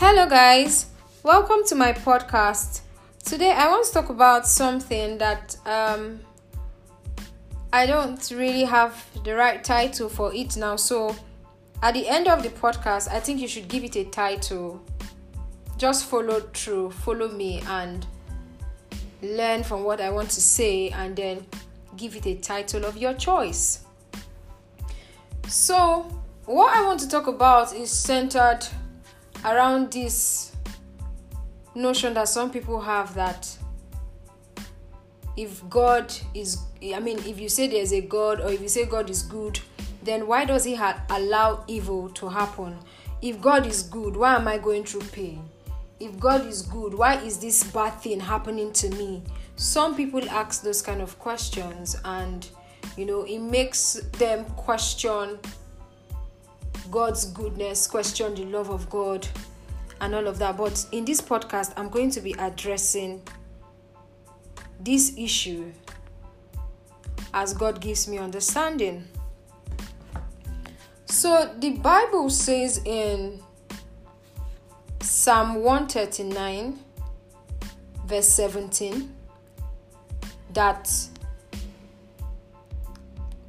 Hello, guys. Welcome to my podcast. Today, I want to talk about something that um, I don't really have the right title for it now. So, at the end of the podcast, I think you should give it a title. Just follow through, follow me, and learn from what I want to say, and then give it a title of your choice. So, what I want to talk about is centered around this notion that some people have that if God is, I mean, if you say there's a God or if you say God is good, then why does He ha- allow evil to happen? If God is good, why am I going through pain? If God is good, why is this bad thing happening to me? Some people ask those kind of questions, and you know, it makes them question God's goodness, question the love of God, and all of that. But in this podcast, I'm going to be addressing this issue as God gives me understanding. So the Bible says in Psalm 139, verse 17, that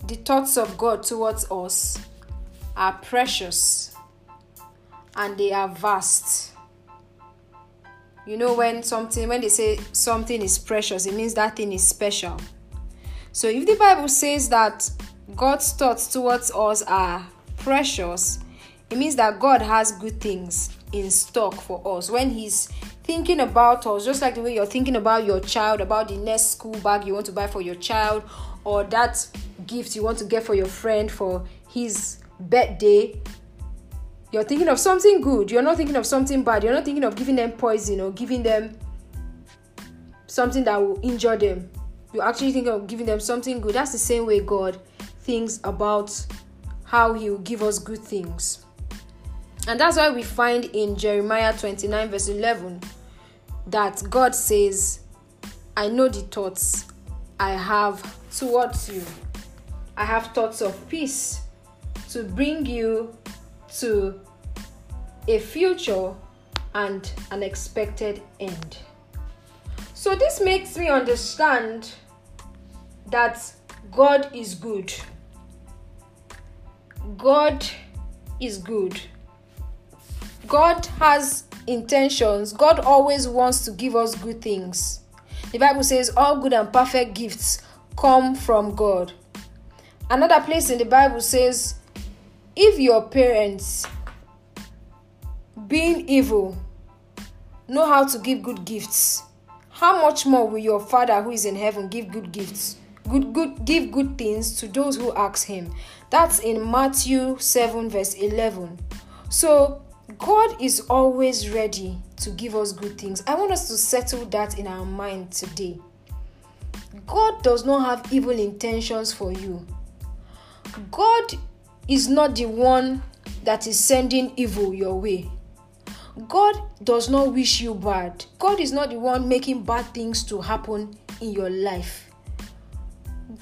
the thoughts of God towards us are precious and they are vast. You know, when something, when they say something is precious, it means that thing is special. So if the Bible says that God's thoughts towards us are precious, it means that God has good things in stock for us. When He's thinking about us, just like the way you're thinking about your child, about the next school bag you want to buy for your child, or that gift you want to get for your friend for his birthday, you're thinking of something good. You're not thinking of something bad. You're not thinking of giving them poison or giving them something that will injure them. You're actually thinking of giving them something good. That's the same way God thinks about how He will give us good things. And that's why we find in Jeremiah 29, verse 11, that God says, I know the thoughts I have towards you. I have thoughts of peace to bring you to a future and an expected end. So, this makes me understand that God is good. God is good. God has intentions. God always wants to give us good things. The Bible says all good and perfect gifts come from God. Another place in the Bible says if your parents being evil know how to give good gifts, how much more will your Father who is in heaven give good gifts? Good good give good things to those who ask him. That's in Matthew 7 verse 11. So God is always ready to give us good things. I want us to settle that in our mind today. God does not have evil intentions for you. God is not the one that is sending evil your way. God does not wish you bad. God is not the one making bad things to happen in your life.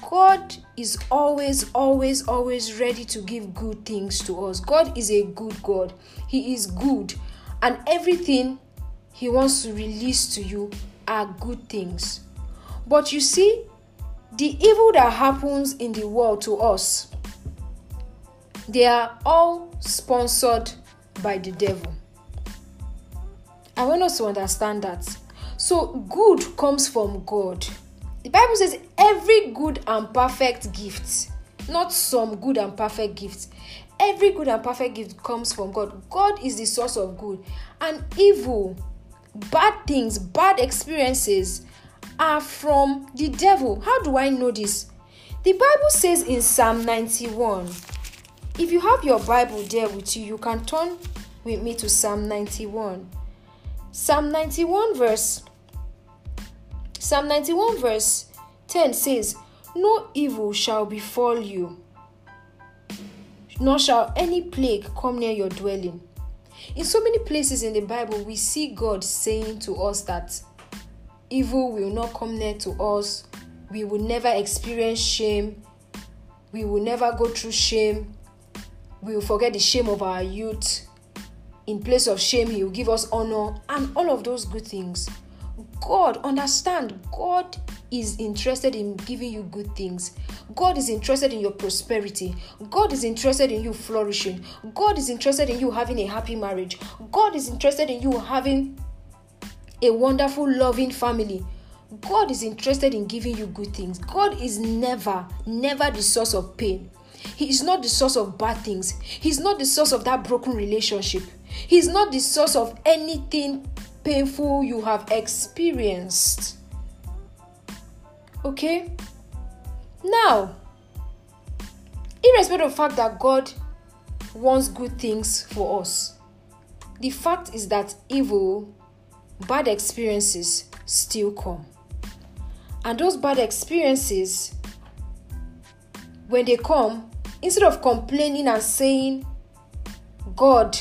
God is always, always, always ready to give good things to us. God is a good God. He is good. And everything He wants to release to you are good things. But you see, the evil that happens in the world to us, they are all sponsored by the devil. I want us to understand that. So, good comes from God. The Bible says every good and perfect gift, not some good and perfect gifts. Every good and perfect gift comes from God. God is the source of good. And evil, bad things, bad experiences are from the devil. How do I know this? The Bible says in Psalm 91. If you have your Bible there with you, you can turn with me to Psalm 91. Psalm 91 verse Psalm 91 verse 10 says, No evil shall befall you, nor shall any plague come near your dwelling. In so many places in the Bible, we see God saying to us that evil will not come near to us, we will never experience shame, we will never go through shame, we will forget the shame of our youth. in place of shame, He will give us honor and all of those good things. God, understand, God is interested in giving you good things. God is interested in your prosperity. God is interested in you flourishing. God is interested in you having a happy marriage. God is interested in you having a wonderful, loving family. God is interested in giving you good things. God is never, never the source of pain. He is not the source of bad things. He's not the source of that broken relationship. He's not the source of anything painful you have experienced. Okay? Now, irrespective of the fact that God wants good things for us, the fact is that evil, bad experiences still come. And those bad experiences, when they come, instead of complaining and saying, God,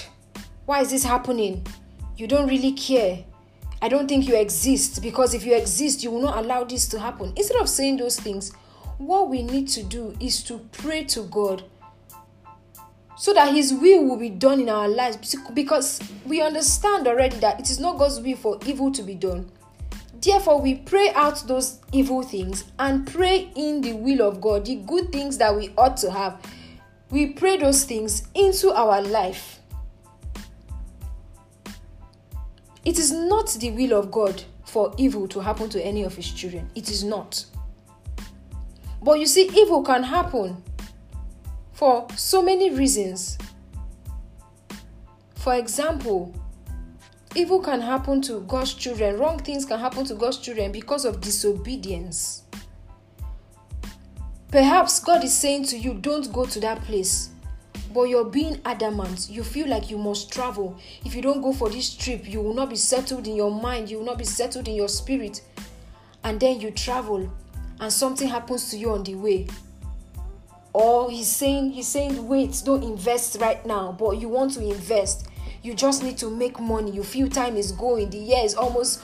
why is this happening? You don't really care. I don't think you exist because if you exist, you will not allow this to happen. Instead of saying those things, what we need to do is to pray to God so that His will will be done in our lives because we understand already that it is not God's will for evil to be done. Therefore, we pray out those evil things and pray in the will of God, the good things that we ought to have. We pray those things into our life. It is not the will of God for evil to happen to any of His children. It is not. But you see, evil can happen for so many reasons. For example, evil can happen to God's children, wrong things can happen to God's children because of disobedience. Perhaps God is saying to you, Don't go to that place. But you're being adamant. You feel like you must travel. If you don't go for this trip, you will not be settled in your mind, you will not be settled in your spirit. And then you travel and something happens to you on the way or he's saying he's saying wait don't invest right now but you want to invest you just need to make money you feel time is going the year is almost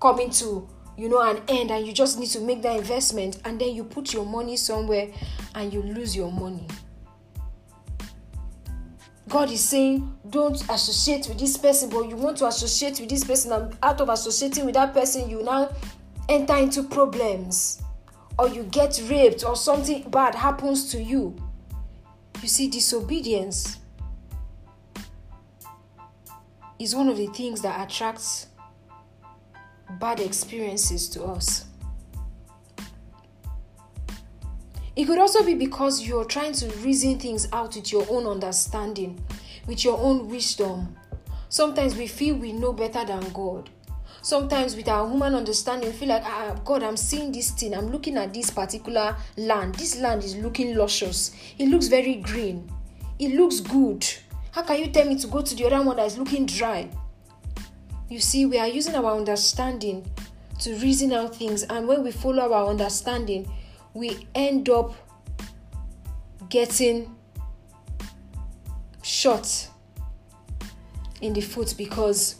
coming to you know an end and you just need to make that investment and then you put your money somewhere and you lose your money God is saying, don't associate with this person, but you want to associate with this person, and out of associating with that person, you now enter into problems or you get raped or something bad happens to you. You see, disobedience is one of the things that attracts bad experiences to us. It could also be because you're trying to reason things out with your own understanding, with your own wisdom. Sometimes we feel we know better than God. Sometimes with our human understanding we feel like ah god i'm seeing this thing. I'm looking at this particular land. This land is looking luscious. It looks very green. It looks good how can you tell me to go to the other one that is looking dry you see we are using our understanding to reason out things and when we follow our understanding we end up getting shot in the foot because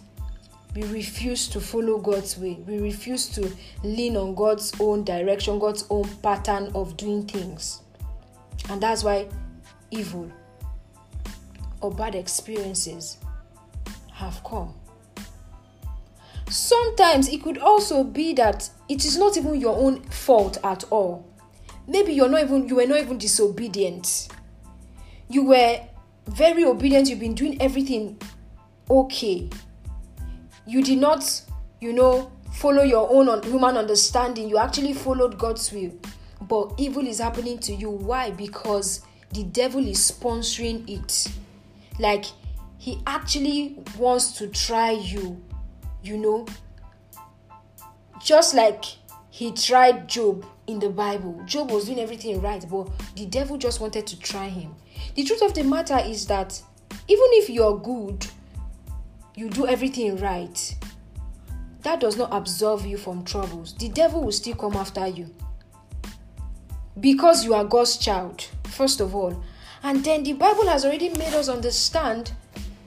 we refuse to follow God's way. We refuse to lean on God's own direction, God's own pattern of doing things. And that's why evil or bad experiences have come. Sometimes it could also be that it is not even your own fault at all. Maybe you're not even you were not even disobedient. You were very obedient, you've been doing everything okay you did not, you know, follow your own human understanding. You actually followed God's will. But evil is happening to you. Why? Because the devil is sponsoring it. Like he actually wants to try you, you know. Just like he tried Job in the Bible. Job was doing everything right, but the devil just wanted to try him. The truth of the matter is that even if you're good, you do everything right, that does not absolve you from troubles. The devil will still come after you. Because you are God's child, first of all. And then the Bible has already made us understand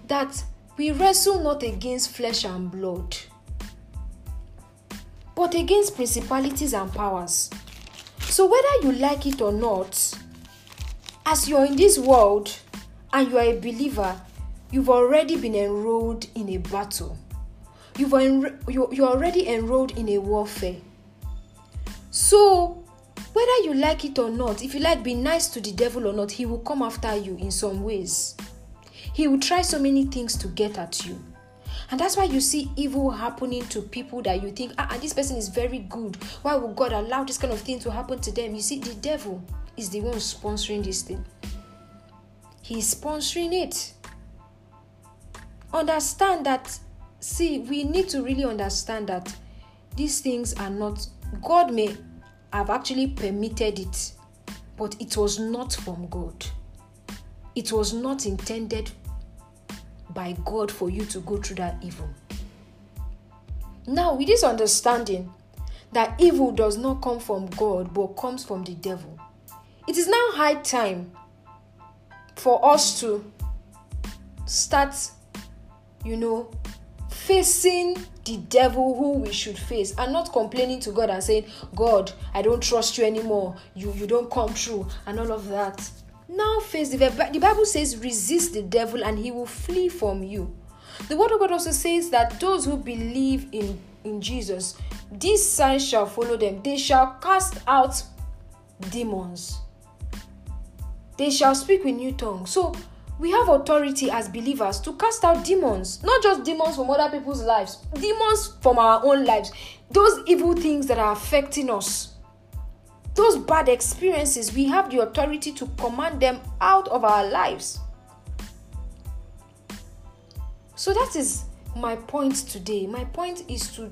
that we wrestle not against flesh and blood, but against principalities and powers. So, whether you like it or not, as you're in this world and you are a believer, you've already been enrolled in a battle. You've enro- you're already enrolled in a warfare. So, whether you like it or not, if you like being nice to the devil or not, he will come after you in some ways. He will try so many things to get at you. And that's why you see evil happening to people that you think, ah, this person is very good. Why would God allow this kind of thing to happen to them? You see, the devil is the one sponsoring this thing. He's sponsoring it. Understand that, see, we need to really understand that these things are not, God may have actually permitted it, but it was not from God. It was not intended by God for you to go through that evil. Now, with this understanding that evil does not come from God but comes from the devil, it is now high time for us to start, you know, facing the devil who we should face and not complaining to God and saying, God, I don't trust you anymore. You, you don't come true and all of that. Now face the devil. the Bible says resist the devil and he will flee from you. The word of God also says that those who believe in in Jesus, these signs shall follow them. They shall cast out demons. They shall speak with new tongues. So we have authority as believers to cast out demons, not just demons from other people's lives, demons from our own lives, those evil things that are affecting us those bad experiences, we have the authority to command them out of our lives. So that is my point today. My point is to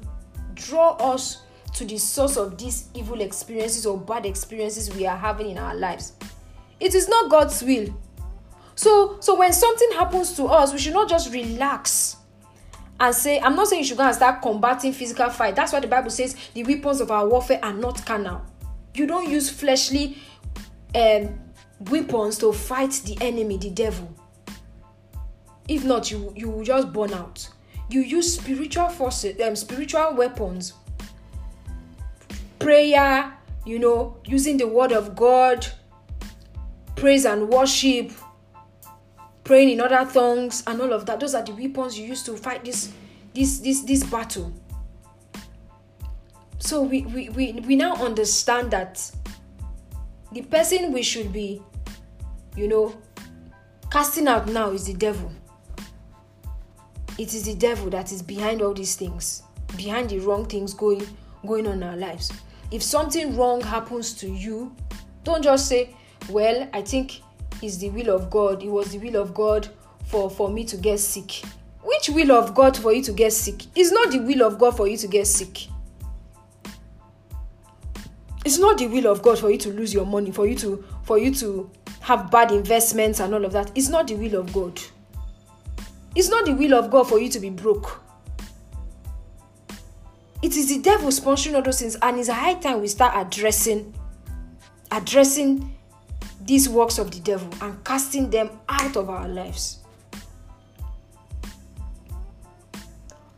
draw us to the source of these evil experiences or bad experiences we are having in our lives. It is not God's will. So, so when something happens to us, we should not just relax and say, I'm not saying you should go and start combating physical fight. That's why the Bible says the weapons of our warfare are not carnal. You don't use fleshly um, weapons to fight the enemy, the devil. If not, you you will just burn out. You use spiritual forces, um, spiritual weapons. Prayer, you know, using the word of God, praise and worship, praying in other tongues, and all of that. Those are the weapons you use to fight this this this this battle. So we, we, we, we now understand that the person we should be you know casting out now is the devil. It is the devil that is behind all these things behind the wrong things going going on in our lives. If something wrong happens to you don't just say well i think it's the will of god it was the will of god for for me to get sick which will of god for you to get sick it's not the will of god for you to get sick it's not the will of God for you to lose your money, for you to for you to have bad investments and all of that. It's not the will of God. It's not the will of God for you to be broke. It is the devil sponsoring all those things, and it's a high time we start addressing addressing these works of the devil and casting them out of our lives.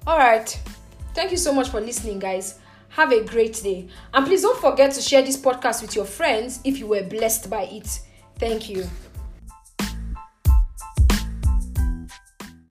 All right. Thank you so much for listening, guys. Have a great day. And please don't forget to share this podcast with your friends if you were blessed by it. Thank you.